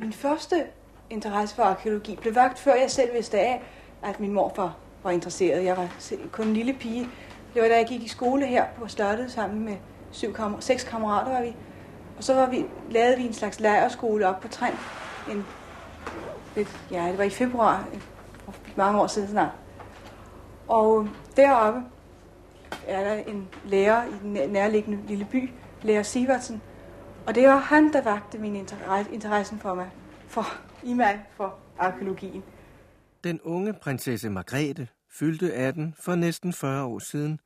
Min første interesse for arkeologi blev vagt, før jeg selv vidste af, at min morfar var interesseret. Jeg var kun en lille pige. Det var da jeg gik i skole her på Slottet sammen med syv kammer- seks kammerater var vi. Og så var vi, lavede vi en slags lejrskole op på Træn. En, et, ja, det var i februar, for mange år siden snart. Og øhm, deroppe er der en lærer i den nærliggende lille by, lærer Sivertsen. Og det var han, der vagte min interesse, interessen for mig, for, i mig for arkeologien. Den unge prinsesse Margrethe fyldte 18 for næsten 40 år siden,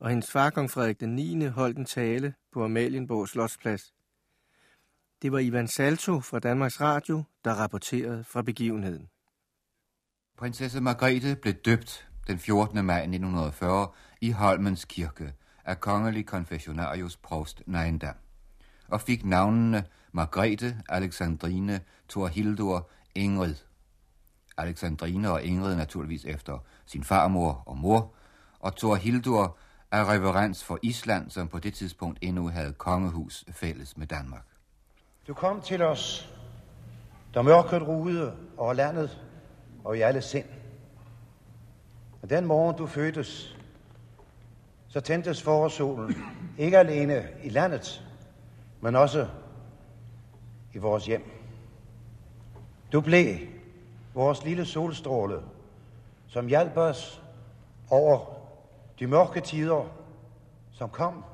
og hendes far, kong Frederik den 9. holdt en tale på Amalienborg Slotsplads. Det var Ivan Salto fra Danmarks Radio, der rapporterede fra begivenheden. Prinsesse Margrethe blev døbt den 14. maj 1940 i Holmens Kirke af kongelig konfessionarius Prost Neindam, og fik navnene Margrethe, Alexandrine, Thorhildur, Ingrid. Alexandrine og Ingrid naturligvis efter sin farmor og mor, og Thorhildur af reverens for Island, som på det tidspunkt endnu havde kongehus fælles med Danmark. Du kom til os, da mørket ruede over landet og i alle sind. Og den morgen du fødtes, så tændtes forårssolen ikke alene i landet, men også i vores hjem. Du blev vores lille solstråle, som hjalp os over de mørke tider, som kom.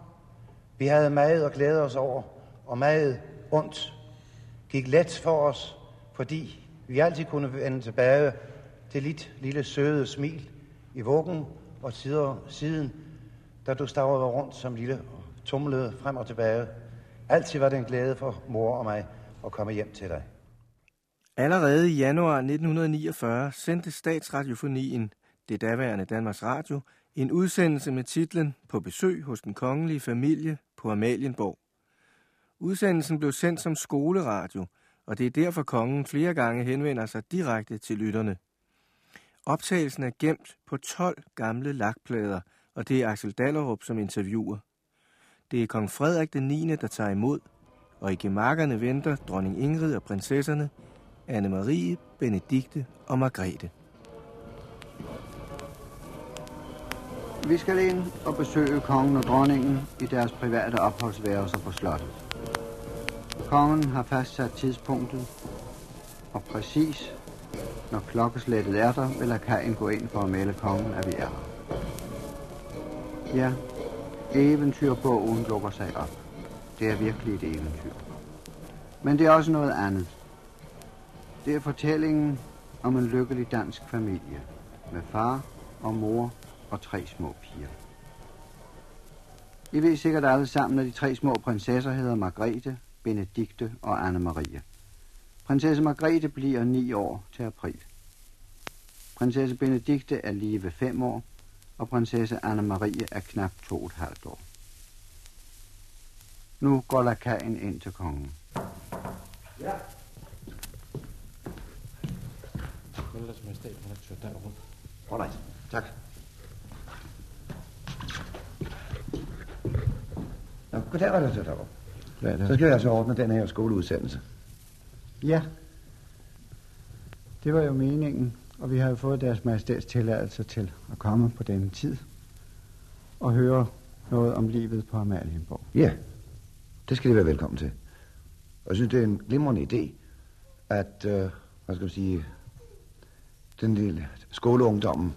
Vi havde meget at glæde os over, og meget ondt gik let for os, fordi vi altid kunne vende tilbage til dit lille søde smil i vuggen og sider, siden, da du stavrede rundt som lille og tumlede frem og tilbage. Altid var det en glæde for mor og mig at komme hjem til dig. Allerede i januar 1949 sendte Statsradiofonien, det daværende Danmarks Radio, en udsendelse med titlen På besøg hos den kongelige familie på Amalienborg. Udsendelsen blev sendt som skoleradio, og det er derfor kongen flere gange henvender sig direkte til lytterne. Optagelsen er gemt på 12 gamle lakplader, og det er Axel Dallerup som interviewer. Det er kong Frederik den 9., der tager imod, og i gemakkerne venter dronning Ingrid og prinsesserne, Anne-Marie, Benedikte og Margrethe. Vi skal ind og besøge kongen og dronningen i deres private opholdsværelser på slottet. Kongen har fastsat tidspunktet, og præcis når klokkeslættet er der, vil lakajen gå ind for at melde kongen, at vi er her. Ja, eventyrbogen lukker sig op. Det er virkelig et eventyr. Men det er også noget andet. Det er fortællingen om en lykkelig dansk familie med far og mor og tre små piger. I ved sikkert alle sammen, at de tre små prinsesser hedder Margrethe, Benedikte og Anne-Marie. Prinsesse Margrethe bliver 9 år til april. Prinsesse Benedikte er lige ved 5 år, og prinsesse Anne-Marie er knap to og et halvt år. Nu går lakajen ind til kongen. Ja. Alright, tak. Nå, goddag, redaktør Daggaard. Så skal vi altså ordne den her skoleudsendelse. Ja, det var jo meningen, og vi har jo fået deres majestæts tilladelse til at komme på denne tid og høre noget om livet på Amalienborg. Ja, det skal de være velkommen til. Og jeg synes, det er en glimrende idé, at, øh, hvad skal man sige, den lille skoleungdommen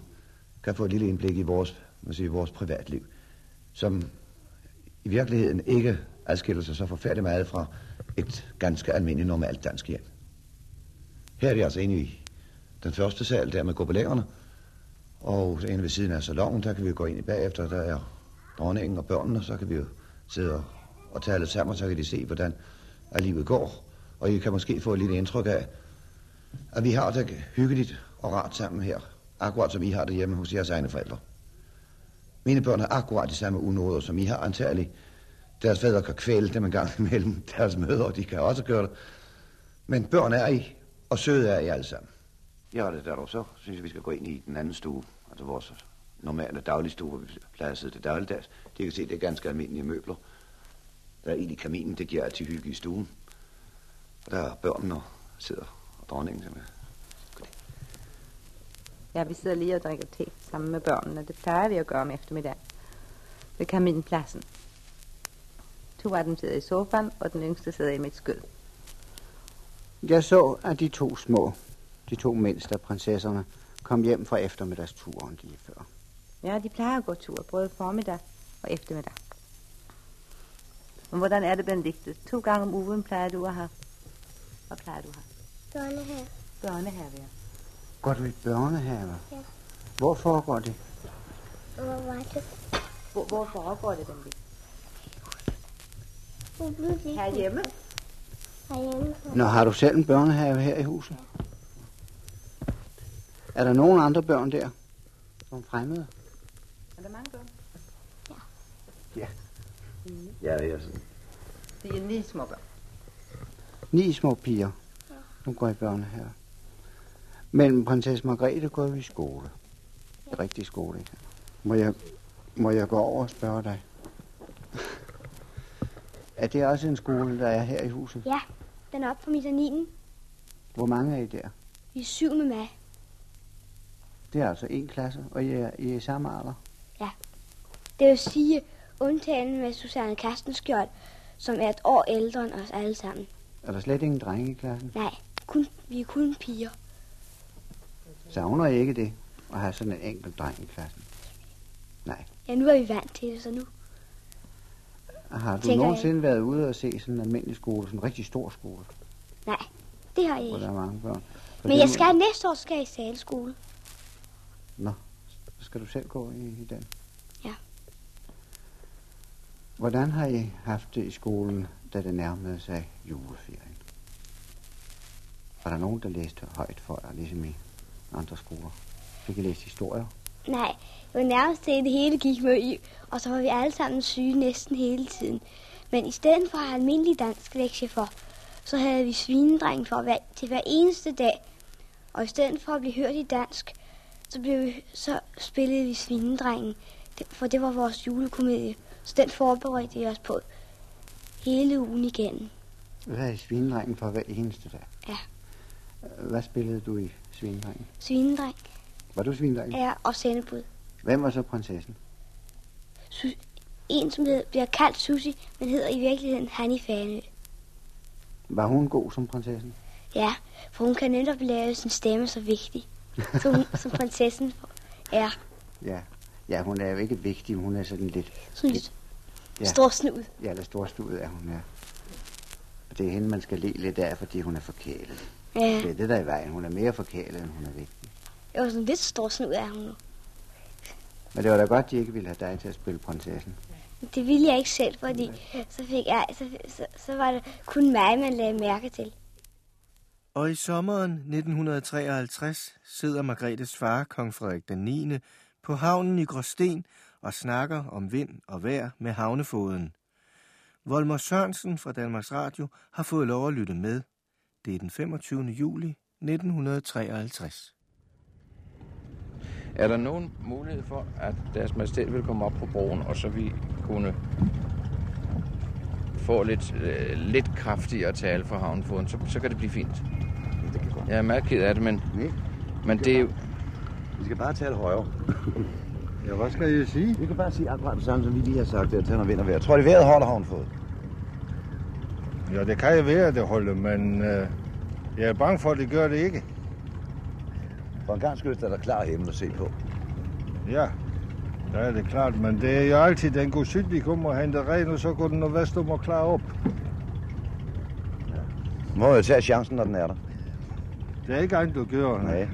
kan få et lille indblik i vores, hvad siger, vores privatliv, som i virkeligheden ikke adskiller sig så forfærdeligt meget fra et ganske almindeligt normalt dansk hjem. Her er vi altså inde i den første sal, der med gobelænerne, og inde ved siden af salongen, der kan vi gå ind i bagefter, der er dronningen og børnene, så kan vi jo sidde og, og tale sammen, så kan de se, hvordan at livet går. Og I kan måske få et lille indtryk af, at vi har det hyggeligt og rart sammen her, akkurat som I har det hjemme hos jeres egne forældre. Mine børn har akkurat de samme unoder, som I har antageligt. Deres fædre kan kvæle dem en gang imellem deres mødre, de kan også gøre det. Men børn er I, og søde er I alle sammen. Ja, det der dog så synes jeg, vi skal gå ind i den anden stue, altså vores normale dagligstue, hvor vi plejer at sidde til dagligdags. De kan se, det er ganske almindelige møbler. Der er en i kaminen, det giver altid hygge i stuen. Og der er børnene og sidder dronningen til med. Ja, vi sidder lige og drikker te sammen med børnene. Det plejer vi at gøre om eftermiddagen. Ved kaminpladsen. To af dem sidder i sofaen, og den yngste sidder i mit skød. Jeg så, at de to små, de to mindste af prinsesserne, kom hjem fra eftermiddagsturen lige før. Ja, de plejer at gå tur, både formiddag og eftermiddag. Men hvordan er det, Benedikte? To gange om ugen plejer du at have. Hvad plejer du at have? Børnehave. Børnehave, ja. Går du i børnehave? Ja. Hvor foregår det? Hvor var det? Hvor, hvor foregår det, Benedikte? Herhjemme? Herhjemme. Nå, har du selv en børnehave her i huset? Er der nogen andre børn der? Som fremmede? Er der mange børn? Ja, det er sådan. Det er ni små børn. Ni små piger. Nu går i børnehave. Men prinsesse Margrethe går i skole. Ja. Rigtig skole, ikke? Må jeg, må jeg gå over og spørge dig? er det også en skole, der er her i huset? Ja, den er oppe på metaninen. Hvor mange er I der? Vi er syv med mig. Det er altså en klasse, og I er, I er samme alder. Det vil sige, undtagen med Susanne Kastenskjold, som er et år ældre end os alle sammen. Er der slet ingen drenge i klassen? Nej, kun, vi er kun piger. Savner I ikke det, at have sådan en enkelt dreng i klassen? Ja, nu er vi vant til det, så nu. Har du Tænker nogensinde været ude og se sådan en almindelig skole, sådan en rigtig stor skole, Nej, det har jeg hvor ikke. der er mange børn? For Men jeg skal næste år skal jeg i saleskole. Så skal du selv gå i, i den? Ja. Hvordan har I haft det i skolen, da det nærmede sig juleferien? Var der nogen, der læste højt for jer, ligesom i andre skoler? Fik I læst historier? Nej, det var nærmest det, det hele gik med i, og så var vi alle sammen syge næsten hele tiden. Men i stedet for at have almindelig dansk lektie for, så havde vi svinedreng for hver, til hver eneste dag. Og i stedet for at blive hørt i dansk, så, blev vi, så spillede vi svinedrengen, for det var vores julekomedie. Så den forberedte vi os på hele ugen igennem. Hvad er svinedrengen for hver eneste dag? Ja. Hvad spillede du i svinedrengen? Svinedreng Var du svinedrengen? er og sendebud. Hvem var så prinsessen? Su- en, som hed, bliver kaldt Susi, men hedder i virkeligheden Hanni Fanø. Var hun god som prinsessen? Ja, for hun kan netop lave sin stemme så vigtig, som, som prinsessen er. Ja. Ja, hun er jo ikke vigtig, hun er sådan lidt... Sådan lidt Ja. ja. storsnud. Ja, eller storstudet er hun, ja. Og det er hende, man skal le lidt af, fordi hun er forkælet. Ja, Det er det, der er i vejen. Hun er mere forkælet, end hun er vigtig. jeg var sådan lidt storsnud er hun nu. Men det var da godt, de ikke ville have dig til at spille prinsessen. Det ville jeg ikke selv, fordi så, fik jeg, så, så, så var det kun mig, man lagde mærke til. Og i sommeren 1953 sidder Margrethes far, kong Frederik den 9., på havnen i Gråsten og snakker om vind og vejr med havnefoden. Volmer Sørensen fra Danmarks Radio har fået lov at lytte med. Det er den 25. juli 1953. Er der nogen mulighed for, at deres majestæt vil komme op på broen, og så vi kunne få lidt, øh, lidt kraftigere tale fra havnfoden, så, så kan det blive fint. Det. Jeg er meget ked af det, men, Nej, men det er jo... vi skal bare tale højere. Ja, hvad skal jeg sige? Vi kan bare sige akkurat det samme, som vi lige har sagt, at tænder vind og vejr. Tror de vejret holder havn fået? Ja, det kan jo være, det holder, men øh, jeg er bange for, at det gør det ikke. For en gang skyld er der klar himmel at se på. Ja, der er det klart, men det er jo altid den god syd, de kommer og henter regn, og så går den nordvest om og klar op. Må jo tage chancen, når den er der. Det er ikke andet, du gør. Nej.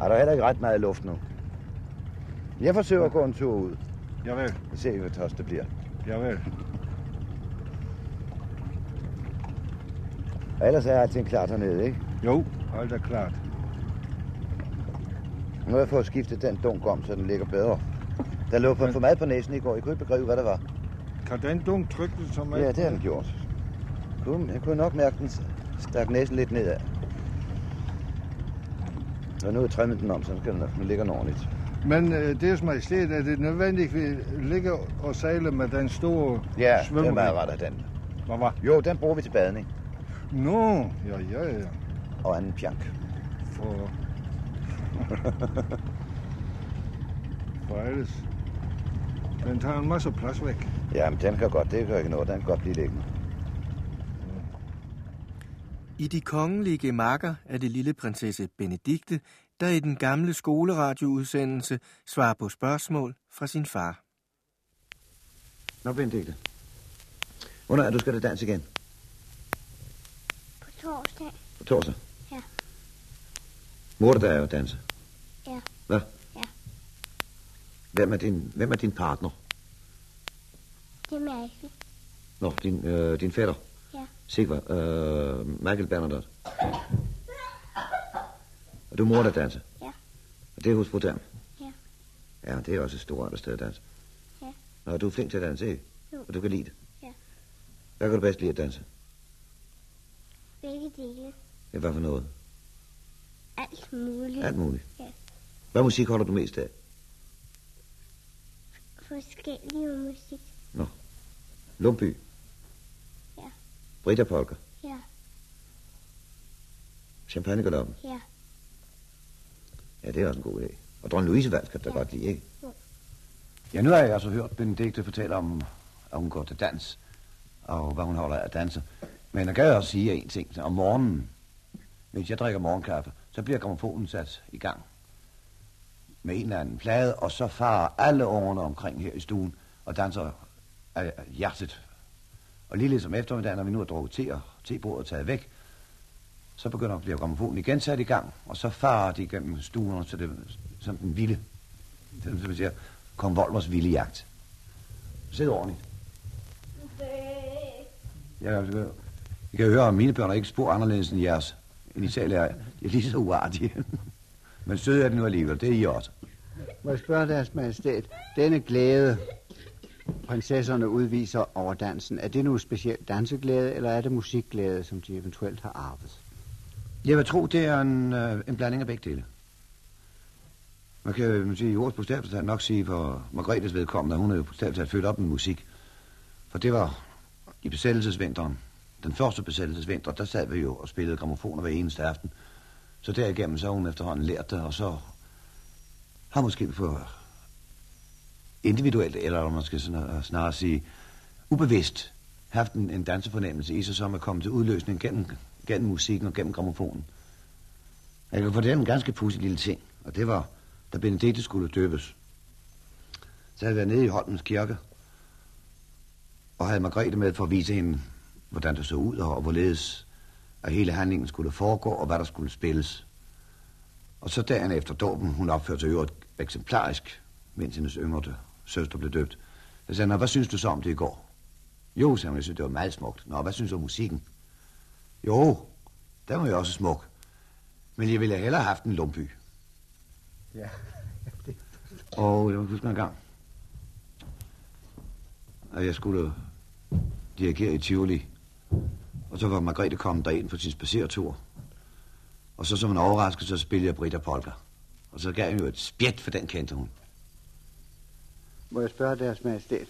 Ej, der er heller ikke ret meget luft nu. Jeg forsøger at gå en tur ud. Så ser vi, hvad tørst det bliver. javel. Og ellers er alting klart hernede, ikke? Jo, alt er klart. Nu har jeg fået skiftet den dunk om, så den ligger bedre. Der lå for, for meget på næsen i går. Jeg kunne ikke begribe, hvad det var. Kan den dunk trykke det som Ja, det har den gjort. Jeg kunne, jeg kunne nok mærke, den stak næsen lidt nedad. Og nu jeg trimmet den om, så skal den, nu ligger den ordentligt. Men øh, deres majestæt, er det nødvendigt, at vi ligger og sejler med den store Ja, det er meget ret af den. Hvad var? Jo, den bruger vi til badning. Nå, ja, ja, ja. Og anden pjank. For... For alles. Den tager en masse plads væk. Ja, men den kan godt, det gør ikke noget. Den kan godt blive liggende. I de kongelige gemakker er det lille prinsesse Benedikte, der i den gamle skoleradioudsendelse svarer på spørgsmål fra sin far. Nå, Benedikte. Hvornår er du skal til dans igen? På torsdag. På torsdag? Ja. Mor der er jo danse. Ja. Hvad? Ja. Hvem er din, hvem er din partner? Det er mærkeligt. Nå, din, øh, din fætter. Ja. Sigvard. Øh, Michael Bernadotte. Og du er mor, der danser? Ja. Og det er hos Brodam? Ja. Ja, det er også et stort sted at danse. Ja. Nå, du er flink til at danse, ikke? Jo. Og du kan lide det? Ja. Hvad kan du bedst lide at danse? Begge dele. Ja, hvad for noget? Alt muligt. Alt muligt. Ja. Hvad musik holder du mest af? Forskellige musik. Nå. Lumpy? Ja. Brita Polka? Ja. Champagnegaloppen? Ja. Ja, det er også en god idé. Og dronning Louise Vals kan du da Ja. godt lide, ikke? Jo. Ja, nu har jeg altså hørt Benedikte fortælle om, at hun går til dans, og hvad hun holder af at danse. Men jeg kan også sige en ting. Om morgenen, hvis jeg drikker morgenkaffe, så bliver gramofonen sat i gang med en eller anden plade, og så farer alle ungerne omkring her i stuen og danser af hjertet. Og lige ligesom eftermiddagen, når vi nu har drukket te, og tebordet taget væk, så begynder bliver gramofonen igen sat i gang, og så farer de igennem stuen, så det som den vilde, det, som vi siger, kong Volvers vilde jagt. Sid ordentligt. Ja, jeg jeg kan høre, at mine børn er ikke spor anderledes end jeres. End I selv er. De er lige så uartige. Men søde er det nu alligevel. Det er I også. Må jeg spørge deres majestæt, denne glæde, prinsesserne udviser over dansen, er det nu specielt danseglæde, eller er det musikglæde, som de eventuelt har arvet? Jeg vil tro, det er en, øh, en blanding af begge dele. Man kan jo sige, i ordets bogstavelighed nok sige for Margrethes vedkommende, hun er jo bogstaveligt født op med musik. For det var i besættelsesvinteren, den første besættelsesvinter, der sad vi jo og spillede gramofoner hver eneste aften. Så derigennem så hun efterhånden lært det, og så har måske på individuelt, eller man skal sådan, øh, snarere sige ubevidst, haft en, en dansefornemmelse i sig, som er kommet til udløsning gennem, gennem musikken og gennem gramofonen. Jeg kan fortælle en ganske pudsig lille ting, og det var, da Benedikte skulle døbes. Så havde jeg været nede i Holmens Kirke, og havde Margrethe med for at vise hende, hvordan det så ud, og hvorledes at hele handlingen skulle foregå, og hvad der skulle spilles. Og så dagen efter dåben, hun opførte sig jo eksemplarisk, mens hendes yngre søster blev døbt. Jeg sagde, hvad synes du så om det i går? Jo, sagde hun, jeg synes, det var meget smukt. Nå, hvad synes du om musikken? Jo, den var jo også smuk. Men jeg ville hellere have haft en lumpy. Ja. Og jeg må huske en gang, at jeg skulle dirigere i Tivoli. Og så var Margrethe kommet derind på sin spacertur. Og så som en overraskelse, så spillede jeg Britta Polka. Og så gav jeg jo et spjæt, for den kendte hun. Må jeg spørge deres majestæt,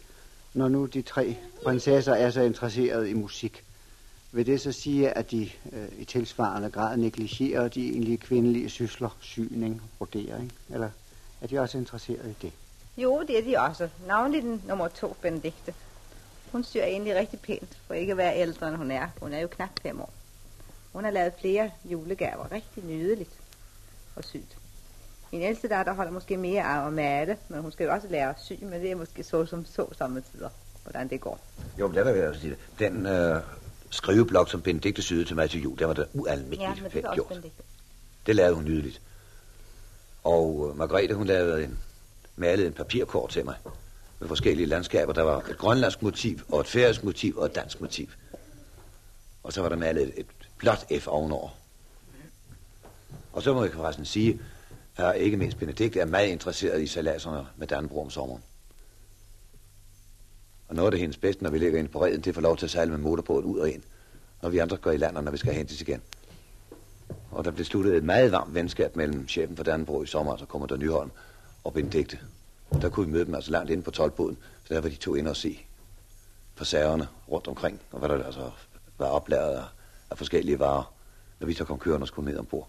når nu de tre prinsesser er så interesserede i musik, vil det så sige, at de øh, i tilsvarende grad negligerer de egentlige kvindelige sysler, syning, brodering? Eller er de også interesserede i det? Jo, det er de også. Navnlig den nummer to, Benedikte. Hun syr egentlig rigtig pænt, for ikke at være ældre, end hun er. Hun er jo knap fem år. Hun har lavet flere julegaver, rigtig nydeligt og sygt. Min ældste datter holder måske mere af at male, men hun skal jo også lære at sy, men det er måske så som så samtidig, hvordan det går. Jo, men det vil jeg altså sige. Den øh, skriveblok, som Benedikte syede til mig til jul, det var da ualmindeligt Ja, det fedt gjort. Benedikte. Det lavede hun nydeligt. Og øh, Margrethe, hun lavede en, malede en papirkort til mig med forskellige landskaber. Der var et grønlandsk motiv, og et færøsk motiv, og et dansk motiv. Og så var der malet et, et blåt F ovenover. Og så må jeg forresten sige, at ikke mindst Benedikt, er meget interesseret i salaserne med Dannebro om sommeren. Og noget af det hendes bedste, når vi ligger inde på redden, det er at få lov til at sejle med motorbåden ud og ind, når vi andre går i land, og når vi skal hentes igen. Og der blev sluttet et meget varmt venskab mellem chefen for Dannebro i sommer, så kommer der Nyholm og Benedikte. Og der kunne vi møde dem altså langt inde på tolvbåden, så der var de to inde og se på sagerne rundt omkring, og hvad der altså var oplæret af, af forskellige varer, når vi så kom kørende og skulle ned ombord.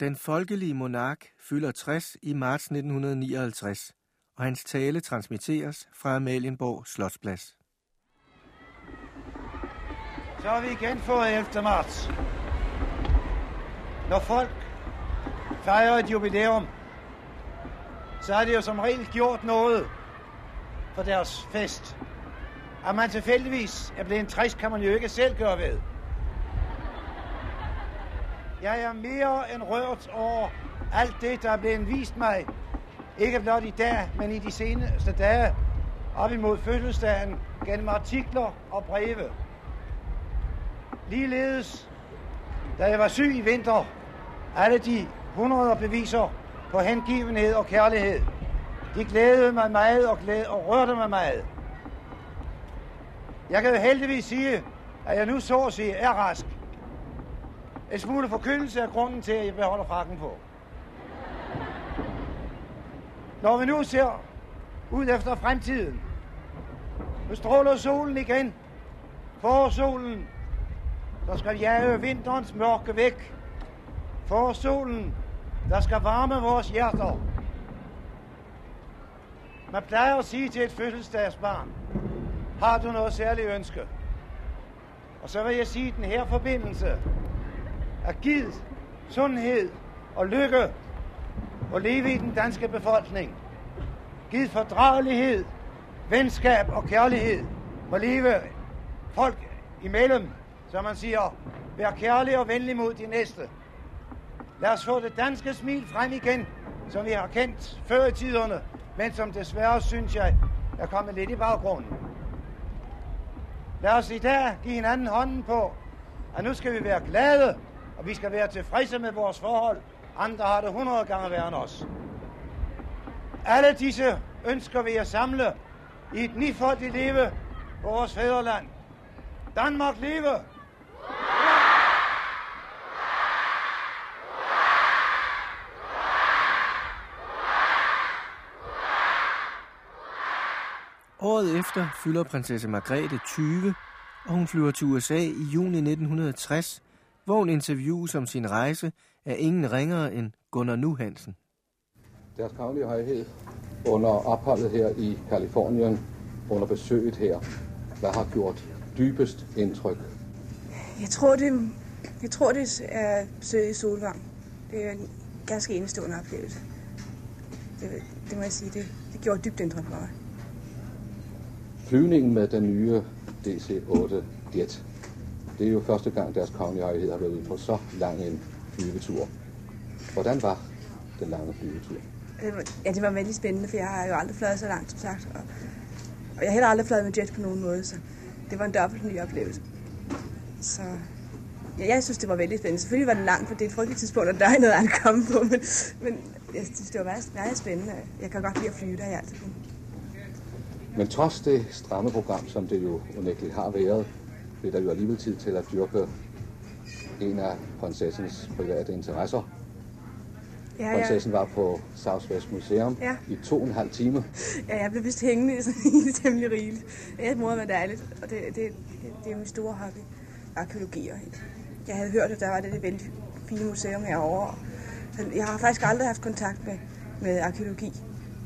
Den folkelige monark fylder 60 i marts 1959, og hans tale transmitteres fra Amalienborg Slotsplads. Så har vi igen fået 11. marts. Når folk fejrer et jubilæum, så har det jo som regel gjort noget for deres fest. At man tilfældigvis er blevet 60, kan man jo ikke selv gøre ved. Jeg er mere end rørt over alt det, der er blevet vist mig. Ikke blot i dag, men i de seneste dage op imod fødselsdagen gennem artikler og breve. Ligeledes, da jeg var syg i vinter, alle de hundrede beviser på hengivenhed og kærlighed, de glædede mig meget og, glæde, og rørte mig meget. Jeg kan jo heldigvis sige, at jeg nu så at sige er rask. En smule forkyndelse er grunden til, at jeg beholder frakken på. Når vi nu ser ud efter fremtiden, nu stråler solen igen. Forsolen, der skal jage vinterens mørke væk. Forsolen, der skal varme vores hjerter. Man plejer at sige til et fødselsdagsbarn, har du noget særligt ønske? Og så vil jeg sige i den her forbindelse, at givet sundhed og lykke og leve i den danske befolkning. Giv fordragelighed, venskab og kærlighed må leve folk imellem, som man siger, vær kærlig og venlig mod de næste. Lad os få det danske smil frem igen, som vi har kendt før i tiderne, men som desværre, synes jeg, er kommet lidt i baggrunden. Lad os i dag give hinanden hånden på, at nu skal vi være glade, og vi skal være tilfredse med vores forhold. Andre har det 100 gange værre end os. Alle disse ønsker vi at samle i et nifoldigt leve på vores fædreland. Danmark leve! Året efter fylder prinsesse Margrethe 20, og hun flyver til USA i juni 1960, hun interviews om sin rejse af ingen ringere end Gunnar Nu Hansen. Deres kaglige højhed under opholdet her i Kalifornien, under besøget her, hvad har gjort dybest indtryk? Jeg tror, det, jeg tror, det er besøget i Solvang. Det er en ganske enestående oplevelse. Det, det må jeg sige, det, det gjorde dybt indtryk på mig. Flyvningen med den nye DC-8 Jet. Det er jo første gang, deres kongelige højhed har været ude på så lang en flyvetur. Hvordan var den lange flyvetur? Ja, det var vældig spændende, for jeg har jo aldrig fløjet så langt, som sagt. Og, og jeg har heller aldrig fløjet med jet på nogen måde, så det var en dobbelt ny oplevelse. Så ja, jeg synes, det var vældig spændende. Selvfølgelig var den lang, for det er et frygteligt tidspunkt, og der er noget at komme på, men, men jeg synes, det var meget, meget spændende. Jeg kan godt lide at flyve, der har jeg altid. Men trods det stramme program, som det jo unægteligt har været, blev der jo alligevel tid til at dyrke en af prinsessens private interesser. Ja, ja. Prinsessen var på Southwest Museum Ja. i to og en halv time. Ja, jeg blev vist hængende i temmelig rigeligt. Jeg morede mig dejligt, og det, det, det, det er min store hobby. Arkeologi og. Jeg havde hørt, at der var det, det vældig fine museum herovre. Så Jeg har faktisk aldrig haft kontakt med, med arkeologi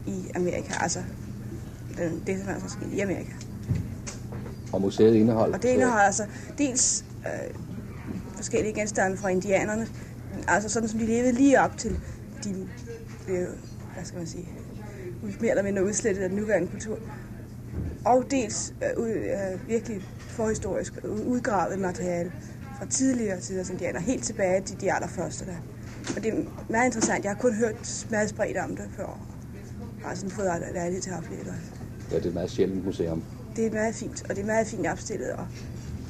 i Amerika, altså det, som er så sket i Amerika. Og museet indeholdt... Og det indeholder altså dels øh, forskellige genstande fra indianerne, altså sådan som de levede lige op til de blev, hvad skal man sige, mere eller mindre udslettet af den nuværende kultur. Og dels øh, øh, virkelig forhistorisk ud- udgravet materiale fra tidligere tiders indianer, helt tilbage til de allerførste der. Og det er meget interessant. Jeg har kun hørt meget spredt om det før. Jeg har sådan fået lejlighed til at opleve det. Ja, det er et meget sjældent museum. Det er meget fint, og det er meget fint opstillet, og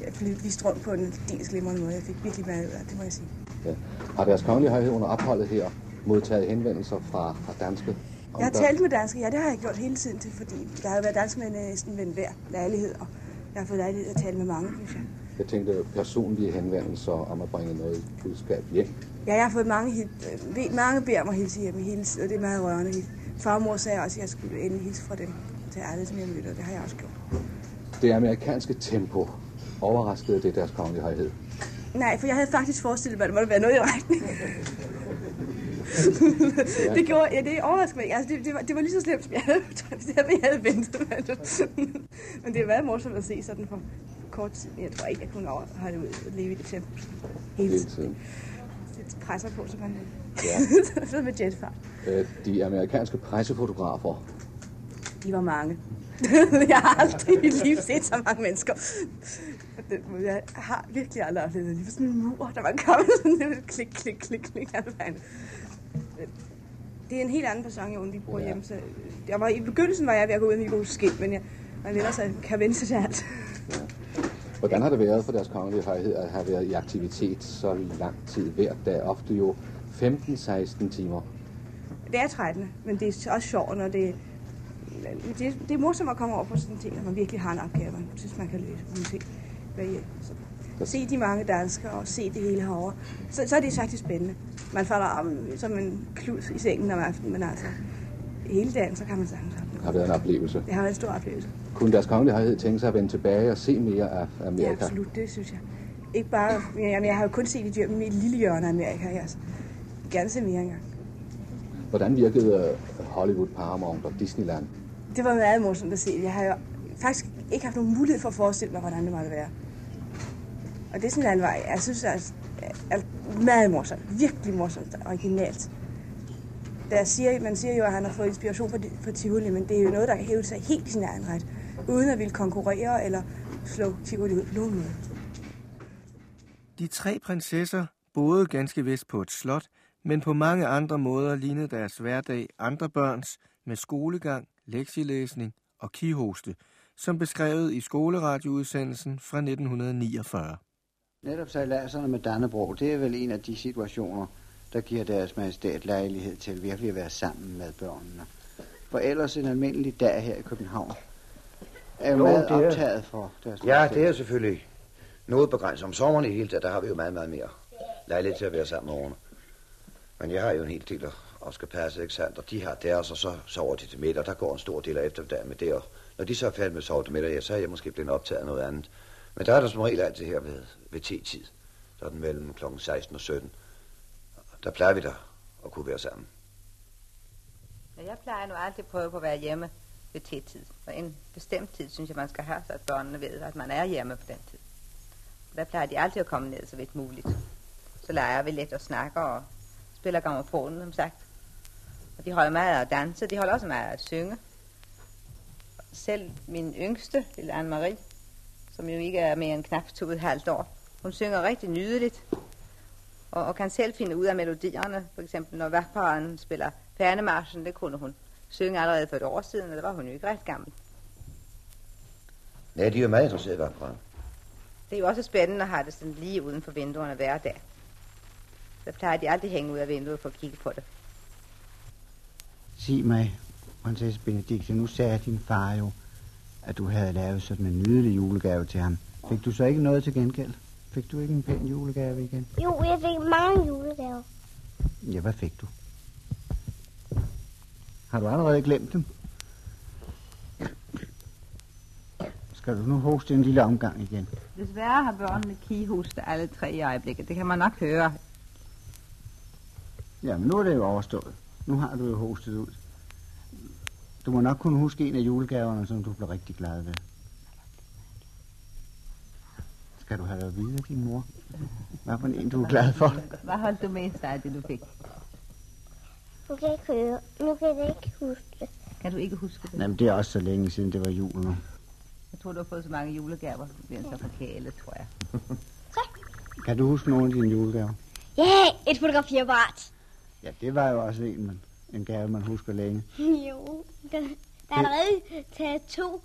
jeg fik vist rundt på en dels glimrende måde. Jeg fik virkelig meget ud af det, må jeg sige. Ja. Har deres kongelige højhed under opholdet her modtaget henvendelser fra, fra danske? Jeg har der- talt med danske, ja, det har jeg gjort hele tiden til, fordi der har jo været danskmænd næsten ved hver lejlighed, og jeg har fået lejlighed at tale med mange, synes jeg. Jeg tænkte personlige henvendelser om at bringe noget budskab hjem. Ja, jeg har fået mange, mange beder mig hilse hjemme hele tiden, og det er meget rørende. Far og mor sagde også, at jeg skulle endelig hilse fra dem til alle, som jeg mødte, og det har jeg også gjort. Det amerikanske tempo overraskede det deres kongelige højhed. Nej, for jeg havde faktisk forestillet mig, at det måtte være noget i retning. det gjorde, ja, det overraskede mig. Altså, det, det, var, det var lige så slemt, som jeg havde, det havde, jeg havde ventet. Men det har været morsomt at se sådan for kort tid. Jeg tror ikke, jeg kunne holde ud og leve i det tempo hele tiden. Det presser på, så man ja. så med jetfart. Øh, de amerikanske pressefotografer. De var mange. jeg har aldrig i mit liv set så mange mennesker. Jeg har virkelig aldrig oplevet det. Lige sådan en mur, der var kommet sådan en klik, klik, klik, klik. Det er en helt anden person, end vi bruger ja. hjemme. Så jeg var, I begyndelsen var jeg ved at gå ud med min skilt, men jeg, man ellers kan vende sig til alt. Ja. Hvordan har det været for deres kongelige højhed at have været i aktivitet så lang tid hver dag? Ofte jo 15-16 timer. Det er trættende, men det er også sjovt, når det, det, det er morsomt at komme over på sådan en ting, når man virkelig har en opgave, man synes, man kan løse. Så, se de mange danskere og se det hele herovre, så, så er det faktisk spændende. Man falder om som en klud i sengen om aftenen, men altså hele dagen, så kan man sagtens Det har været en oplevelse. Det har været en stor oplevelse. Kunne deres kongelige højhed tænke sig at vende tilbage og se mere af Amerika? Ja, absolut, det synes jeg. Ikke bare, jamen, jeg har jo kun set det dyr med et lille hjørne af Amerika. Jeg altså. gerne se mere engang. Hvordan virkede Hollywood, Paramount og Disneyland? Det var meget morsomt at se. Jeg har jo faktisk ikke haft nogen mulighed for at forestille mig, hvordan det måtte være. Og det er sådan en vej, jeg synes er, er meget morsomt. Virkelig morsomt og originalt. Der siger, man siger jo, at han har fået inspiration fra, fra Tivoli, men det er jo noget, der kan hæve sig helt i sin egen ret, uden at ville konkurrere eller slå Tivoli ud på nogen måde. De tre prinsesser boede ganske vist på et slot, men på mange andre måder lignede deres hverdag andre børns med skolegang, lektielæsning og kihoste, som beskrevet i skoleradioudsendelsen fra 1949. Netop sejladserne med Dannebro, det er vel en af de situationer, der giver deres majestæt lejlighed til virkelig at være sammen med børnene. For ellers en almindelig dag her i København er jo, jo meget er... optaget for deres Ja, majestæt. det er selvfølgelig noget begrænset. Om sommeren i hele taget, der har vi jo meget, meget mere lejlighed til at være sammen med årene. Men jeg har jo en hel del og skal passe, ikke sandt? Og de har deres, og så sover de til middag, der går en stor del af eftermiddagen med det. Og når de så er færdige med at sove til middag, ja, så er jeg måske blevet optaget af noget andet. Men der er der som regel altid her ved, ved t-tid. Sådan mellem kl. 16 og 17. Der plejer vi da at kunne være sammen. Ja, jeg plejer nu altid at prøve på at være hjemme ved t-tid. Og en bestemt tid synes jeg, man skal have, så at børnene ved, at man er hjemme på den tid. Og der plejer de altid at komme ned så vidt muligt. Så leger vi lidt og snakker og spiller gramofonen, som sagt. Og de holder meget af at danse, de holder også meget af at synge. Selv min yngste, lille Anne-Marie, som jo ikke er mere end knap to et halvt år, hun synger rigtig nydeligt, og, og kan selv finde ud af melodierne. For eksempel når vagtparen spiller Pernemarschen, det kunne hun synge allerede for et år siden, og der var hun jo ikke ret gammel. Nej, de er jo meget interesserede i vagtparen. Det er jo også spændende at have det sådan lige uden for vinduerne hver dag. Så plejer de aldrig hænge ud af vinduet for at kigge på det. Sig mig, prinsesse Benedikte, nu sagde din far jo, at du havde lavet sådan en nydelig julegave til ham. Fik du så ikke noget til gengæld? Fik du ikke en pæn julegave igen? Jo, jeg fik mange julegaver. Ja, hvad fik du? Har du allerede glemt dem? Skal du nu hoste en lille omgang igen? Desværre har børnene kihoste alle tre i øjeblikket. Det kan man nok høre. Ja, men nu er det jo overstået. Nu har du jo hostet ud. Du må nok kunne huske en af julegaverne, som du blev rigtig glad ved. Skal du have det at vide din mor? Hvad for en, du er glad for? Hvad holdt du med sig, det du fik? Nu kan jeg ikke høre. Nu kan jeg ikke huske det. Kan du ikke huske det? Jamen, det er også så længe siden, det var jul nu. Jeg tror, du har fået så mange julegaver, du bliver så forkælet, tror jeg. kan du huske nogle af dine julegaver? Ja, yeah, et fotografiapparat. Ja, det var jo også en, man, en gave, man husker længe. Jo, der, der er allerede taget to,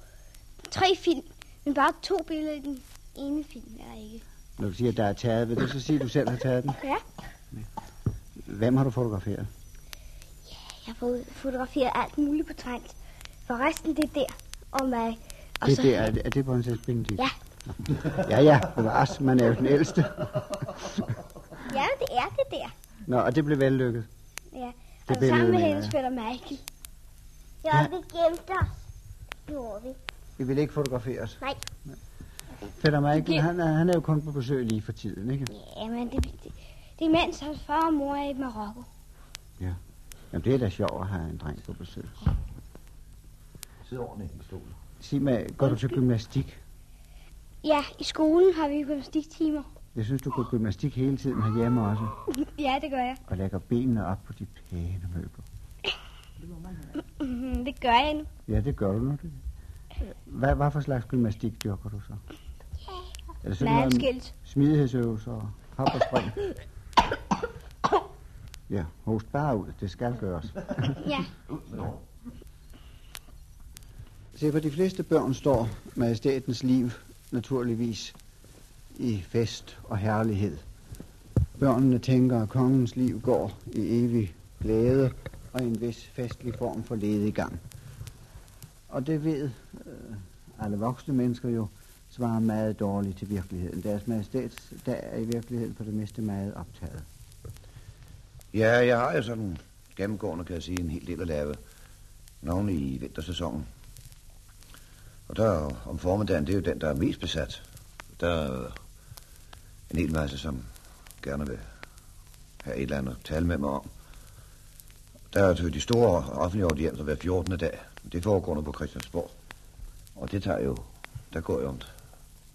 tre film, men bare to billeder i den ene film er ikke. Når du siger, at der er taget, vil du så sige, at du selv har taget den? Ja. Hvem har du fotograferet? Ja, jeg har fotograferet alt muligt på trængt. Forresten, det er der og mig. Og det så... der, er det, er det på en Benedikt? Ja. Ja, ja, det var os, man er jo den ældste. ja, det er det der. Nå, og det blev vellykket? Ja, og det sammen med hende spiller Michael. Ja, ja, vi gemte os. Gjorde vi. Vi ville ikke fotografere os? Nej. Nej. Fætter Michael, han, er, han er jo kun på besøg lige for tiden, ikke? Ja, men det, det, det er mens hans far og mor er i Marokko. Ja. Jamen, det er da sjovt at have en dreng på besøg. Sid ordentligt i stolen. Sig mig, går du til gymnastik? Ja, i skolen har vi gymnastiktimer. Jeg synes, du går gymnastik hele tiden herhjemme også. Ja, det gør jeg. Og lægger benene op på de pæne møbler. Mhm, Det gør jeg nu. Ja, det gør du nu. Det. Hvad, hvad for slags gymnastik dyrker du så? Er det sådan noget smidighedsøvelser og hop og spring? Ja, host bare ud. Det skal gøres. Ja. Se, for de fleste børn står majestatens liv naturligvis i fest og herlighed. Børnene tænker, at kongens liv går i evig glæde og i en vis festlig form for ledegang. Og det ved øh, alle voksne mennesker jo svarer meget dårligt til virkeligheden. Deres majestæts dag er i virkeligheden på det meste meget optaget. Ja, jeg har jo sådan gennemgående, kan jeg sige, en hel del at lave. Nogle i vintersæsonen. Og der om formiddagen, det er jo den, der er mest besat. Der en hel masse, som gerne vil have et eller andet at tale med mig om. Der er til de store offentlige audienser hver 14. dag. Det foregår nu på Christiansborg. Og det tager jo, der går jo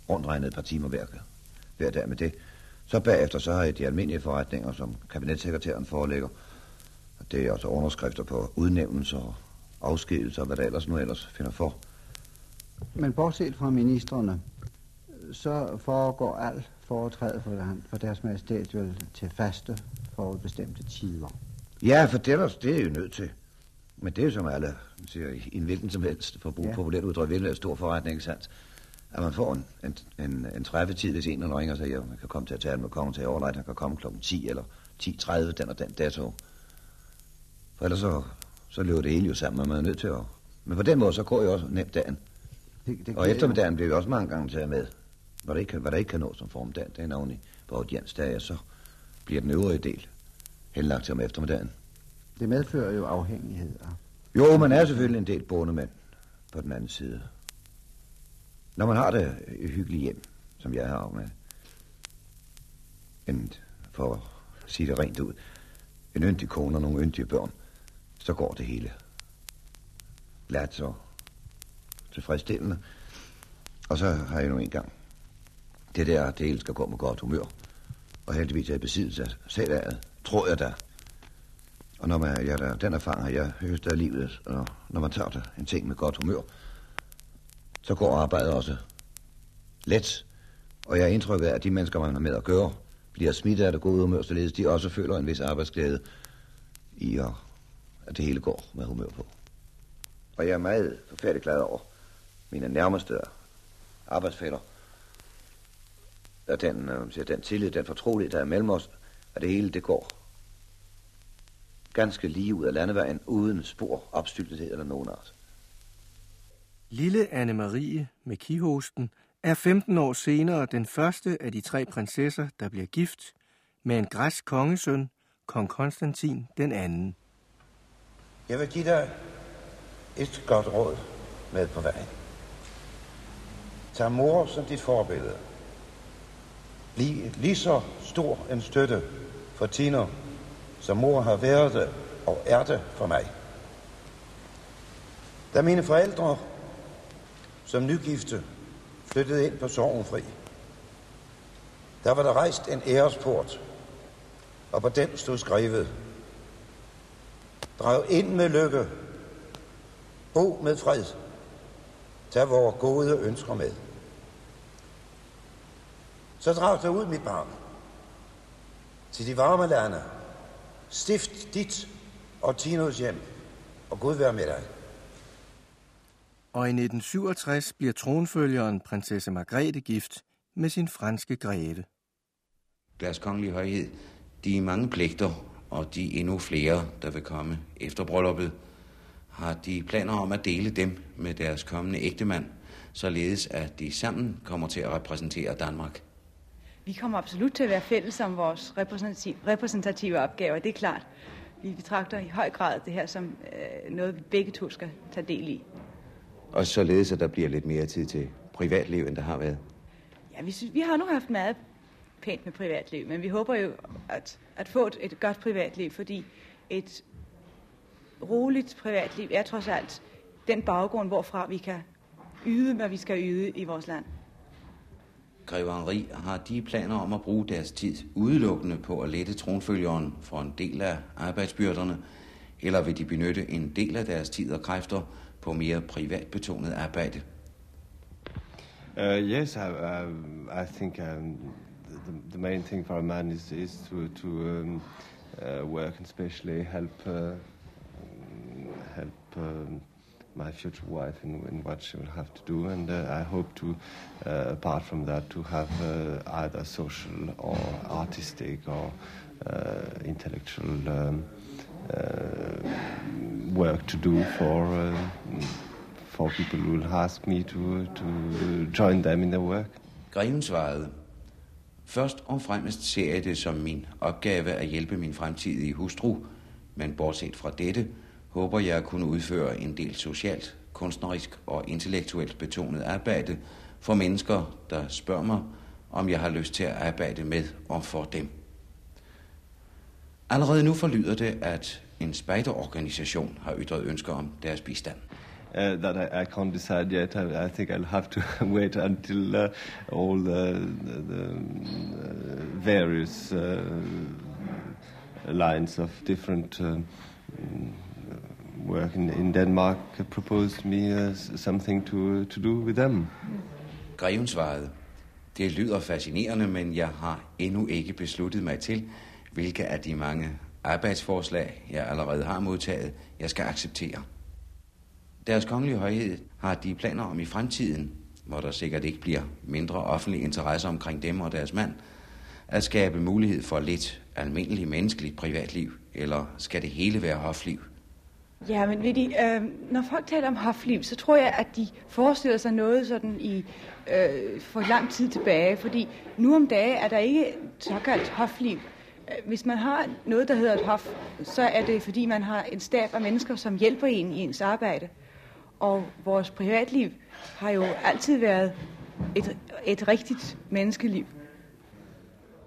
rundt, regnet et par timer hver, hver dag med det. Så bagefter så har jeg de almindelige forretninger, som kabinetssekretæren forelægger. Og det er også underskrifter på udnævnelser og afskedelser, og hvad der ellers nu ellers finder for. Men bortset fra ministerne, så foregår alt foretræde for, for deres majestæt vel til faste forudbestemte tider. Ja, for det er, der, det er jo nødt til. Men det er jo som alle siger, i en hvilken som helst, for at bruge Ja. populært udtryk, hvilken er stor forretning, ikke sandt? At man får en, en, en, en træffetid, hvis en eller ringer og siger, at man kan komme til at tale med kongen til overlejt, han kan komme klokken 10 eller 10.30, den og den dato. For ellers så, så løber det hele jo sammen, og man er nødt til at... Men på den måde, så går jo også nemt dagen. Det, det Og eftermiddagen bliver jo også mange gange taget med. Hvad der ikke, kan- hvad der ikke kan nå som formiddag, det er navnlig på audiensdage, så bliver den øvrige del henlagt til om eftermiddagen. Det medfører jo afhængigheder. Jo, man er selvfølgelig en del bondemænd på den anden side. Når man har det et hyggeligt hjem, som jeg har med, en, for at sige det rent ud, en yndig kone og nogle yndige børn, så går det hele glat og tilfredsstillende. Og så har jeg nu engang det der, det hele skal gå med godt humør. Og heldigvis er jeg i besiddelse af selv tror jeg da. Og når man, ja, der, den erfaring har jeg høstet af livet, og når man tager det, en ting med godt humør, så går arbejdet også let. Og jeg er indtrykket af, at de mennesker, man har med at gøre, bliver smittet af det gode humør, således de også føler en vis arbejdsglæde i, at, at det hele går med humør på. Og jeg er meget forfærdelig glad over mine nærmeste arbejdsfælder, og den, øh, siger, den tillid, den fortrolighed, der er mellem os, at det hele det går ganske lige ud af landevejen, uden spor, opstyltethed eller nogen art. Lille Anne-Marie med kihosten er 15 år senere den første af de tre prinsesser, der bliver gift med en græsk kongesøn, kong Konstantin den anden. Jeg vil give dig et godt råd med på vejen. Tag mor som dit forbillede. Bliv lige så stor en støtte for Tina, som mor har været det og er det for mig. Da mine forældre som nygifte flyttede ind på Sorgenfri, der var der rejst en æresport, og på den stod skrevet, Drag ind med lykke, bo med fred, tag vores gode ønsker med. Så drag dig ud, mit barn, til de varme lande. Stift dit og Tinos hjem, og Gud være med dig. Og i 1967 bliver tronfølgeren prinsesse Margrethe gift med sin franske greve. Deres kongelige højhed, de mange pligter, og de endnu flere, der vil komme efter brylluppet, har de planer om at dele dem med deres kommende ægtemand, således at de sammen kommer til at repræsentere Danmark. Vi kommer absolut til at være fælles om vores repræsentative, repræsentative opgaver, det er klart. Vi betragter i høj grad det her som øh, noget, vi begge to skal tage del i. Og således, at der bliver lidt mere tid til privatliv, end der har været. Ja, vi, synes, vi har nu haft meget pænt med privatliv, men vi håber jo at, at få et, et godt privatliv, fordi et roligt privatliv er trods alt den baggrund, hvorfra vi kan yde, hvad vi skal yde i vores land. Grevangeri har de planer om at bruge deres tid udelukkende på at lette tronfølgeren for en del af arbejdsbyrderne, eller vil de benytte en del af deres tid og kræfter på mere privatbetonet arbejde? Uh, yes, I, I, I think um, the, the main thing for a man is, is to, to um, uh, work and especially help uh, help um, my future wife in, in what she will have to do, and uh, I hope to, uh, apart from that, to have uh, either social or artistic or uh, intellectual um, uh, work to do for uh, for people who will ask me to, to join them in their work. Greven svarede, Først og fremmest ser jeg det som min opgave at hjælpe min fremtidige hustru, men bortset fra dette, håber jeg at kunne udføre en del socialt, kunstnerisk og intellektuelt betonet arbejde for mennesker, der spørger mig, om jeg har lyst til at arbejde med og for dem. Allerede nu forlyder det, at en spejderorganisation har ytret ønsker om deres bistand. Uh, that I, I can't decide yet. I, I think I'll have to wait until uh, all the, the, the uh, various uh, lines of different uh, work in, in Denmark proposed me uh, something to, to do with them. Greven svarede, det lyder fascinerende, men jeg har endnu ikke besluttet mig til, hvilke af de mange arbejdsforslag, jeg allerede har modtaget, jeg skal acceptere. Deres kongelige højhed har de planer om i fremtiden, hvor der sikkert ikke bliver mindre offentlig interesse omkring dem og deres mand, at skabe mulighed for lidt almindeligt menneskeligt privatliv, eller skal det hele være hofliv? Ja, men ved de, øh, når folk taler om hofliv, så tror jeg, at de forestiller sig noget sådan i øh, for lang tid tilbage, fordi nu om dage er der ikke såkaldt hofliv. Øh, hvis man har noget, der hedder et hof, så er det, fordi man har en stab af mennesker, som hjælper en i ens arbejde. Og vores privatliv har jo altid været et, et rigtigt menneskeliv.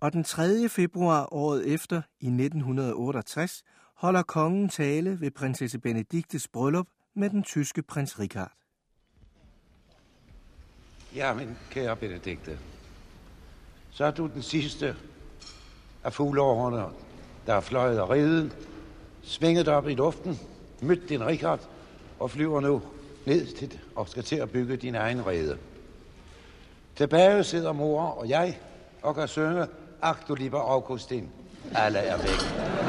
Og den 3. februar året efter, i 1968, holder kongen tale ved prinsesse Benediktes bryllup med den tyske prins Richard. Ja, min kære Benedikte. Så er du den sidste af fugleårene, der er fløjet og ridet, svinget op i luften, mødt din Richard og flyver nu ned til og skal til at bygge din egen rede. Tilbage sidder mor og jeg og kan synge Ach du lieber Augustin. Alle er væk.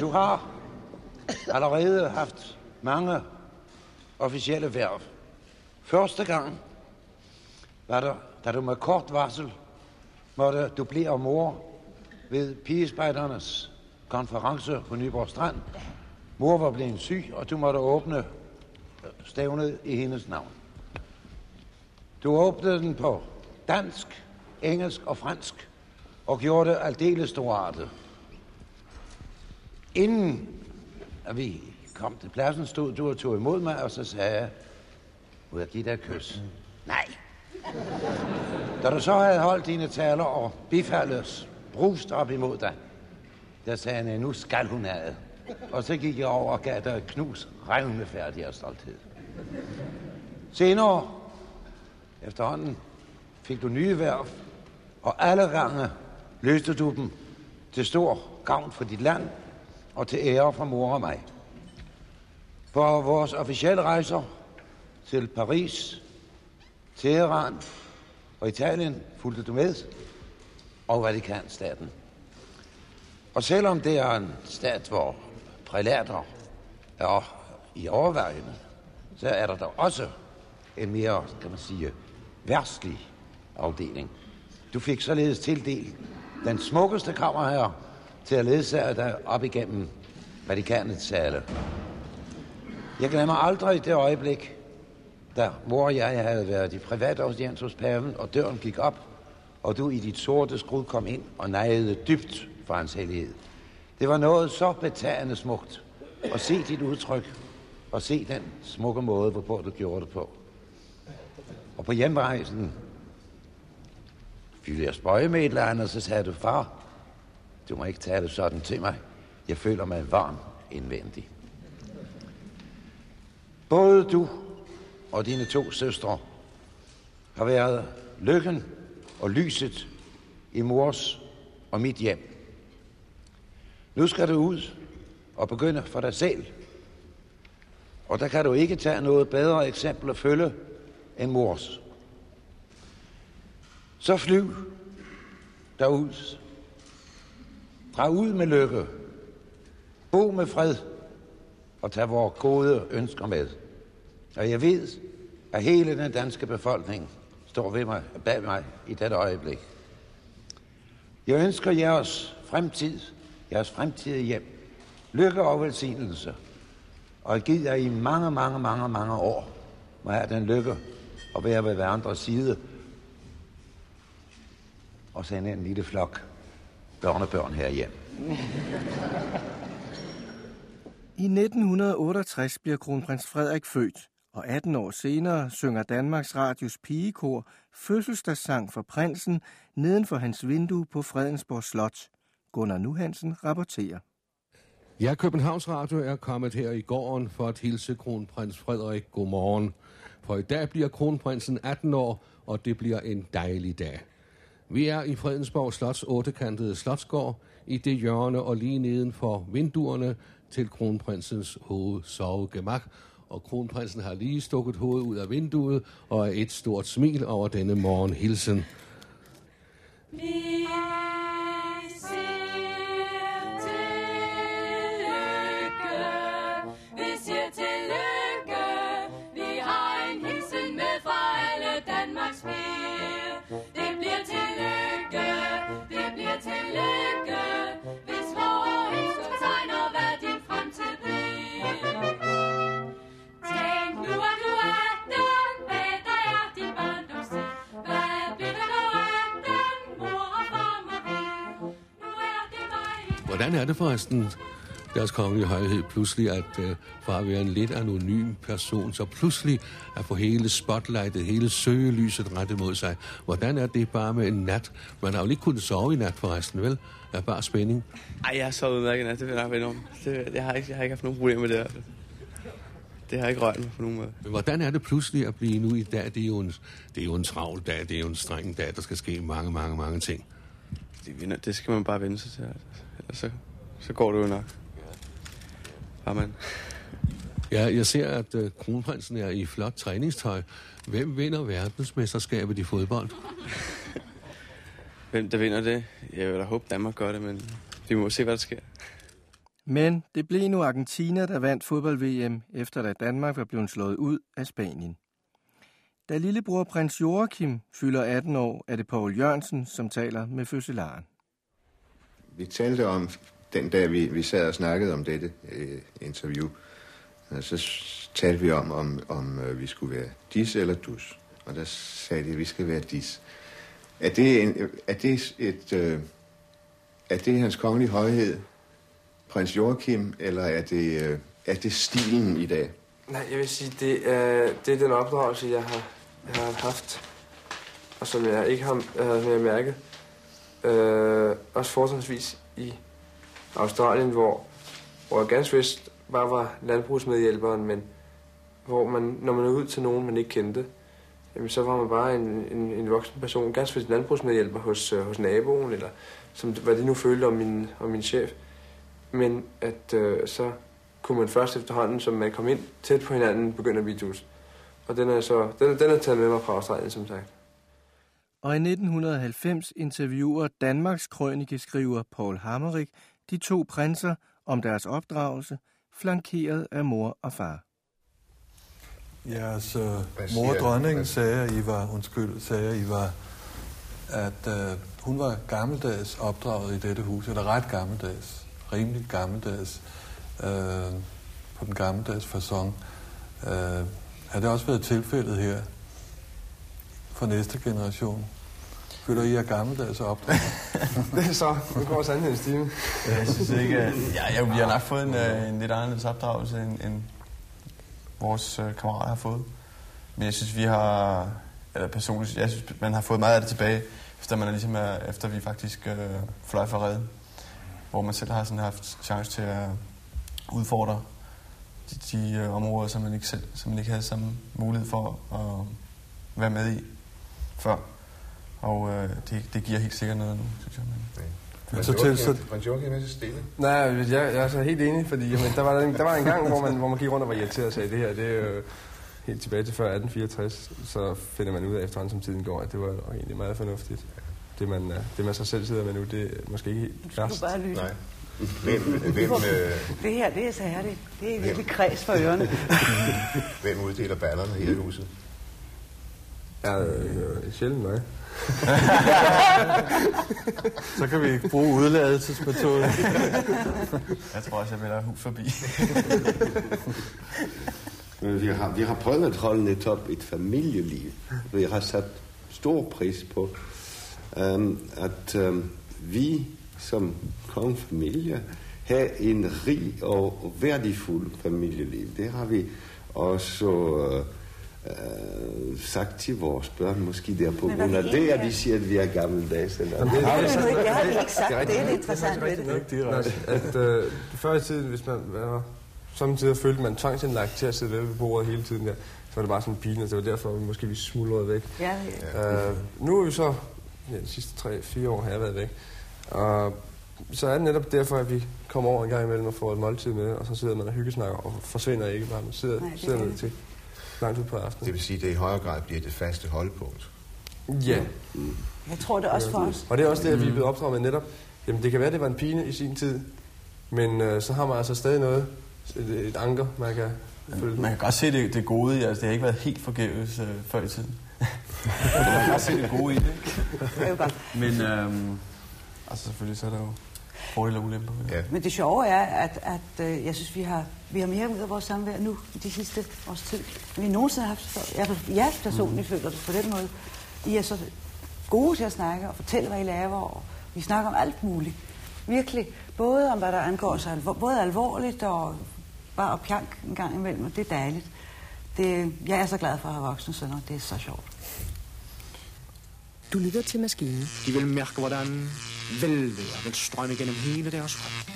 Du har allerede haft mange officielle værv. Første gang var der, da du med kort varsel måtte dublere mor ved pigespejdernes konference på Nyborg Strand. Mor var blevet syg, og du måtte åbne øh, stævnet i hendes navn. Du åbnede den på dansk, engelsk og fransk, og gjorde det aldeles storartet. Inden at vi kom til pladsen, stod du og tog imod mig, og så sagde jeg, må jeg give dig et kys? Mm. Nej. Da du så havde holdt dine taler og bifaldet brust op imod dig, der sagde han, nu skal hun have. Og så gik jeg over og gav dig et knus, revne færdig af stolthed. Senere, efterhånden, fik du nye værv, og alle gange løste du dem til stor gavn for dit land og til ære for mor og mig. På vores officielle rejser til Paris, Teheran og Italien fulgte du med, og Vatikanstaten. Og selvom det er en stat, hvor prælater er i overvejende, så er der dog også en mere, kan man sige, værstlig afdeling. Du fik således tildelt den smukkeste her til at ledsage dig op igennem Vatikanets sale. Jeg glemmer aldrig det øjeblik, da mor og jeg havde været i privat audiens hos paven, og døren gik op, og du i dit sorte skrud kom ind og nejede dybt for hans hellighed. Det var noget så betagende smukt at se dit udtryk og se den smukke måde, hvorpå du gjorde det på. Og på hjemrejsen ville jeg spøje med et eller andet, og så sagde du, far, du må ikke tale sådan til mig. Jeg føler mig varm indvendig. Både du og dine to søstre har været lykken og lyset i mors og mit hjem. Nu skal du ud og begynde for dig selv. Og der kan du ikke tage noget bedre eksempel at følge end mors. Så flyv derud. Drag ud med lykke. Bo med fred. Og tag vores gode ønsker med. Og jeg ved, at hele den danske befolkning står ved mig, bag mig i dette øjeblik. Jeg ønsker jeres fremtid, jeres fremtidige hjem, lykke og velsignelse, og giv jer i mange, mange, mange, mange år må have den lykke at være ved hverandres side og sende en lille flok børnebørn her hjem. I 1968 bliver kronprins Frederik født, og 18 år senere synger Danmarks Radios pigekor fødselsdagssang for prinsen neden for hans vindue på Fredensborg Slot. Gunnar Nuhansen rapporterer. Ja, Københavns Radio er kommet her i gården for at hilse kronprins Frederik godmorgen. For i dag bliver kronprinsen 18 år, og det bliver en dejlig dag. Vi er i Fredensborg Slots ottekantede slotsgård, i det hjørne og lige neden for vinduerne til kronprinsens hovedsovegemak, og kronprinsen har lige stukket hovedet ud af vinduet og er et stort smil over denne morgenhilsen. Vi Hvordan er det forresten, deres kongelige højhed, pludselig at øh, fra at være en lidt anonym person, så pludselig at få hele spotlightet, hele søgelyset rettet mod sig. Hvordan er det bare med en nat? Man har jo ikke kunnet sove i nat forresten, vel? Er bare spænding. Ej, jeg har sovet udmærket nat, det vil jeg nok om. Det, jeg, har ikke, jeg har ikke haft nogen problemer med det her. Det har ikke rørt mig på nogen måde. Men hvordan er det pludselig at blive nu i dag? Det er jo en, det er jo en travl dag, det er jo en streng dag, der skal ske mange, mange, mange ting. Det, det skal man bare vende sig til. Altså. Så, så går det jo nok. Amen. Ja, jeg ser, at uh, kronprinsen er i flot træningstøj. Hvem vinder verdensmesterskabet i fodbold? Hvem der vinder det? Jeg vil da håbe, Danmark gør det, men vi må se, hvad der sker. Men det blev nu Argentina, der vandt fodbold-VM, efter at Danmark var blevet slået ud af Spanien. Da lillebror prins Joachim fylder 18 år, er det Paul Jørgensen, som taler med fødselaren. Vi talte om den dag, vi, vi sad og snakkede om dette øh, interview, og så talte vi om, om, om øh, vi skulle være dis eller dus. Og der sagde de, at vi skal være dis. Er det, en, er det et... Øh, er det hans kongelige højhed, prins Joachim, eller er det, øh, er det stilen i dag? Nej, jeg vil sige, det er, det er den opdragelse, jeg har, jeg har haft, og som jeg ikke har, øh, mærket. Øh, også fortrinsvis i Australien, hvor, hvor jeg ganske vist bare var landbrugsmedhjælperen, men hvor man, når man er ud til nogen, man ikke kendte, jamen, så var man bare en, en, en voksen person, ganske vist landbrugsmedhjælper hos, øh, hos naboen, eller som, hvad de nu følte om min, om min chef. Men at øh, så kunne man først efterhånden, som man kom ind tæt på hinanden, begynde at blive dus. Og den er, så, den, den er taget med mig fra Australien, som sagt. Og i 1990 interviewer Danmarks krønikeskriver Paul Hammerik de to prinser om deres opdragelse, flankeret af mor og far. Jeres uh, mor dronning sagde, at I var, undskyld, sagde, at I var, at uh, hun var gammeldags opdraget i dette hus, eller ret gammeldags, rimelig gammeldags, uh, på den gammeldags façon. Uh, har det også været tilfældet her for næste generation? Føler I er gammeldags opdraget? det er så. Nu går sandheden stime. jeg synes ikke, at... Ja, vi har nok fået en, uh, en lidt anderledes opdragelse, end, end vores uh, kammerater har fået. Men jeg synes, vi har, eller personligt, jeg synes, man har fået meget af det tilbage, efter, man er ligesom er, efter vi faktisk øh, fløj for redden. Hvor man selv har sådan haft chance til at udfordre de, de øh, områder, som man, ikke selv, som man ikke havde samme mulighed for at være med i før. Og øh, det, det giver helt sikkert noget nu, synes jeg. Men, Prins Joachim, så... Prins Joachim er så stille. Nej, jeg, jeg er så helt enig, fordi jamen, der, var, en, der var en gang, hvor man, hvor man gik rundt og var irriteret og sagde, det her, det er jo helt tilbage til før 1864, så finder man ud af efterhånden, som tiden går, at det var egentlig meget fornuftigt. Det man, øh, det man så selv sidder med nu, det er måske ikke helt værst. bare lytte. Nej. Hvem, hvem, øh, Det her, det er særligt. Det er virkelig kreds for ørerne. hvem uddeler ballerne her i huset? Ja, øh, sjældent mig. så kan vi bruge udladelsesmetoden. jeg tror også, jeg vil have hus forbi. Men vi har, vi har prøvet at holde netop et familieliv. Vi har sat stor pris på, um, at um, vi som kongefamilie har en rig og værdifuld familieliv. Det har vi også uh, uh, sagt til vores børn, måske der på grund af det at de siger, at vi er gammeldags. Eller Jamen, det er- er har de ikke sagt. Det er Det er interessant det. Ikke direkte. At øh, før i tiden, hvis man var samtidig følte man tvangsindlagt til at sidde ved bordet hele tiden der, så var det bare sådan en pine, og det var derfor, vi måske vi smuldrede væk. Ja, Øh, nu er vi så, ja, de sidste 3-4 år har jeg været væk, og så er det netop derfor, at vi kommer over en gang imellem og får et måltid med, og så sidder man og hyggesnakker og forsvinder ikke bare, man sidder, Nej, det sidder er ned til langt ud på aftenen. Det vil sige, at det i højere grad bliver det faste holdpunkt. Ja. Jeg tror det også for os. Og det er også det, at vi er Mm. blevet opdraget med netop. Jamen, det kan være, det var en pine i sin tid, men øh, så har man altså stadig noget, et, et anker, man kan følge. Man kan godt se det, det gode i, altså det har ikke været helt forgæves øh, før i tiden. man kan godt se det gode i det, Det er jo godt. Men øhm, altså selvfølgelig så er der jo fordele og ulemper. det. Ja. Men det sjove er, at, at øh, jeg synes, vi har, vi har mere ud af vores samvær nu, i de sidste års tid, end vi nogensinde har haft. Jeg, jeg personligt føler det på den måde. I er så gode til at snakke og fortælle, hvad I laver, og vi snakker om alt muligt. Virkelig. Både om, hvad der angår sig, alvor, både alvorligt og bare pjank en gang imellem, og det er dejligt. Det, jeg er så glad for at have voksne sønner. Det er så sjovt. Du lytter til maskinen. De vil mærke, hvordan velvære vil strømme gennem hele deres krop.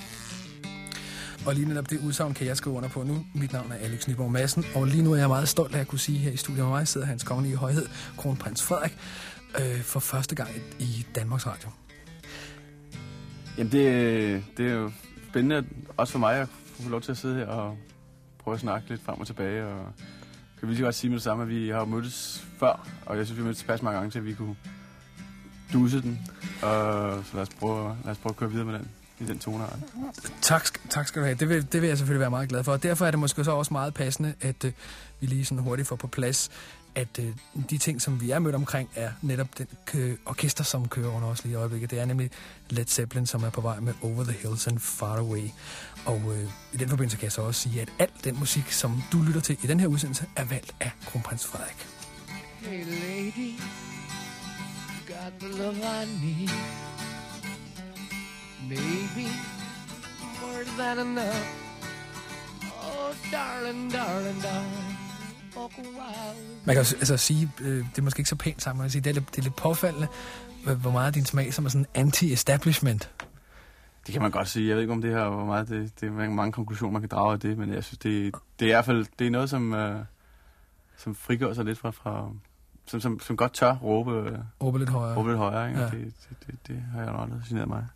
Og lige netop det udsagn kan jeg skrive under på nu. Mit navn er Alex Nyborg Madsen, og lige nu er jeg meget stolt af at kunne sige her i studiet med mig sidder hans kongelige højhed, kronprins Frederik, øh, for første gang i- Danmarks Radio. Jamen, det, det er jo spændende, også for mig, at få lov til at sidde her og prøve at snakke lidt frem og tilbage. Og kan vi lige godt sige med det samme, at vi har mødtes før, og jeg synes, vi har mødtes tilpas mange gange til, at vi kunne duse den. Og så lad os prøve, lad os prøve at køre videre med den i den tonart. Tak, tak skal du have. Det vil, det vil jeg selvfølgelig være meget glad for. Og derfor er det måske så også meget passende, at øh, vi lige sådan hurtigt får på plads, at øh, de ting, som vi er mødt omkring, er netop den kø- orkester, som kører under os lige i øjeblikket. Det er nemlig Led Zeppelin, som er på vej med Over the Hills and Far Away. Og øh, i den forbindelse kan jeg så også sige, at al den musik, som du lytter til i den her udsendelse, er valgt af kronprins Frederik. Hey lady, got the love I need. Maybe more than enough. Oh, darling, darling, darling. Man kan altså sige, øh, det er måske ikke så pænt sammen, at sige, det er lidt, det er lidt påfaldende, hvor meget din smag som er sådan anti-establishment. Det kan man godt sige. Jeg ved ikke, om det her hvor meget det, det er mange konklusioner, man kan drage af det, men jeg synes, det, det er i hvert fald det er noget, som, øh, som frigør sig lidt fra, fra som, som, som godt tør råbe, øh, Råbe lidt højere. råbe lidt højere ikke? Ja. Det, det, det, det, har jeg nok aldrig generet mig.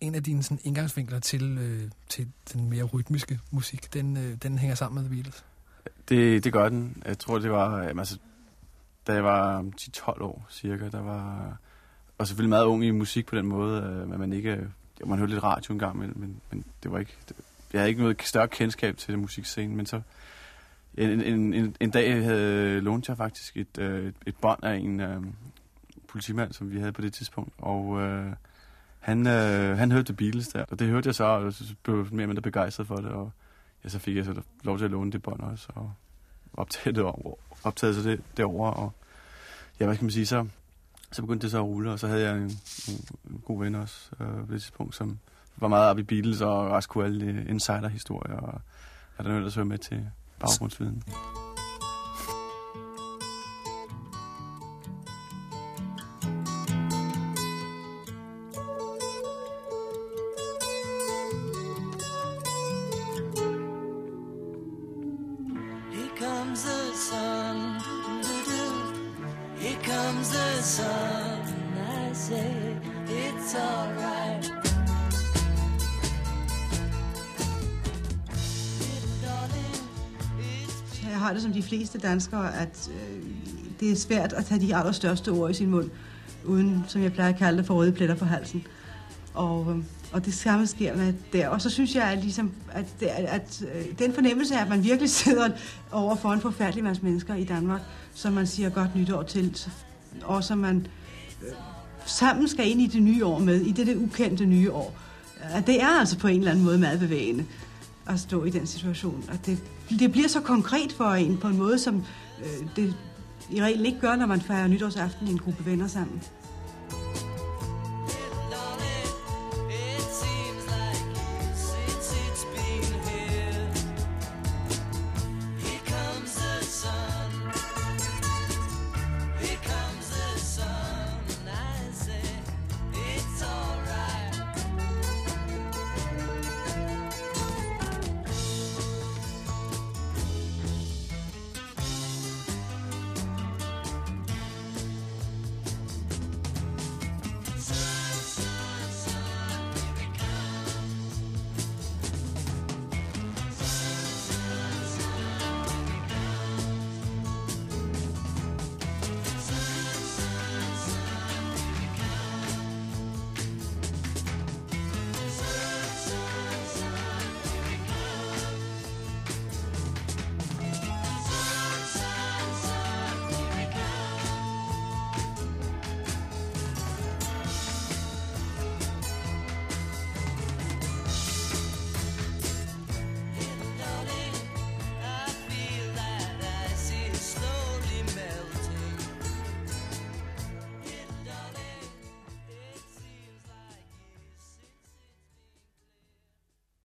En af dine sådan, indgangsvinkler til, øh, til den mere rytmiske musik, den, øh, den hænger sammen med The Beatles. Det, det gør den. Jeg tror, det var... Jamen, altså, da jeg var 10-12 år cirka, der var... Og selvfølgelig meget ung i musik på den måde, øh, at man ikke... Jo, man hørte lidt radio en gang imellem, men, men det var ikke... Det, jeg havde ikke noget større kendskab til musikscenen, men så... En, en, en, en dag havde lånt jeg faktisk et, øh, et, et bånd af en øh, politimand, som vi havde på det tidspunkt, og øh, han, øh, han hørte The Beatles der, og det hørte jeg så, og så blev jeg mere eller mindre begejstret for det, og ja, så fik jeg så lov til at låne det bånd også, og optage det over, optaget så det derovre, og ja, hvad skal man sige, så, så begyndte det så at rulle, og så havde jeg en, en, en god ven også øh, på det tidspunkt, som var meget op i Beatles, og også kunne alle insider-historier, og hvad der nu ellers hører med til 鲍谷村。Fleste danskere, at øh, det er svært at tage de allerstørste ord i sin mund, uden, som jeg plejer at kalde det, for røde pletter på halsen. Og, øh, og det samme sker med der. Og så synes jeg, at, ligesom, at, det, at, at øh, den fornemmelse af, at man virkelig sidder over for en forfærdelig masse mennesker i Danmark, som man siger godt nytår til, og som man øh, sammen skal ind i det nye år med, i det, det ukendte nye år. At det er altså på en eller anden måde meget bevægende at stå i den situation. Og det, det bliver så konkret for en på en måde, som øh, det i reglen ikke gør, når man fejrer nytårsaften i en gruppe venner sammen.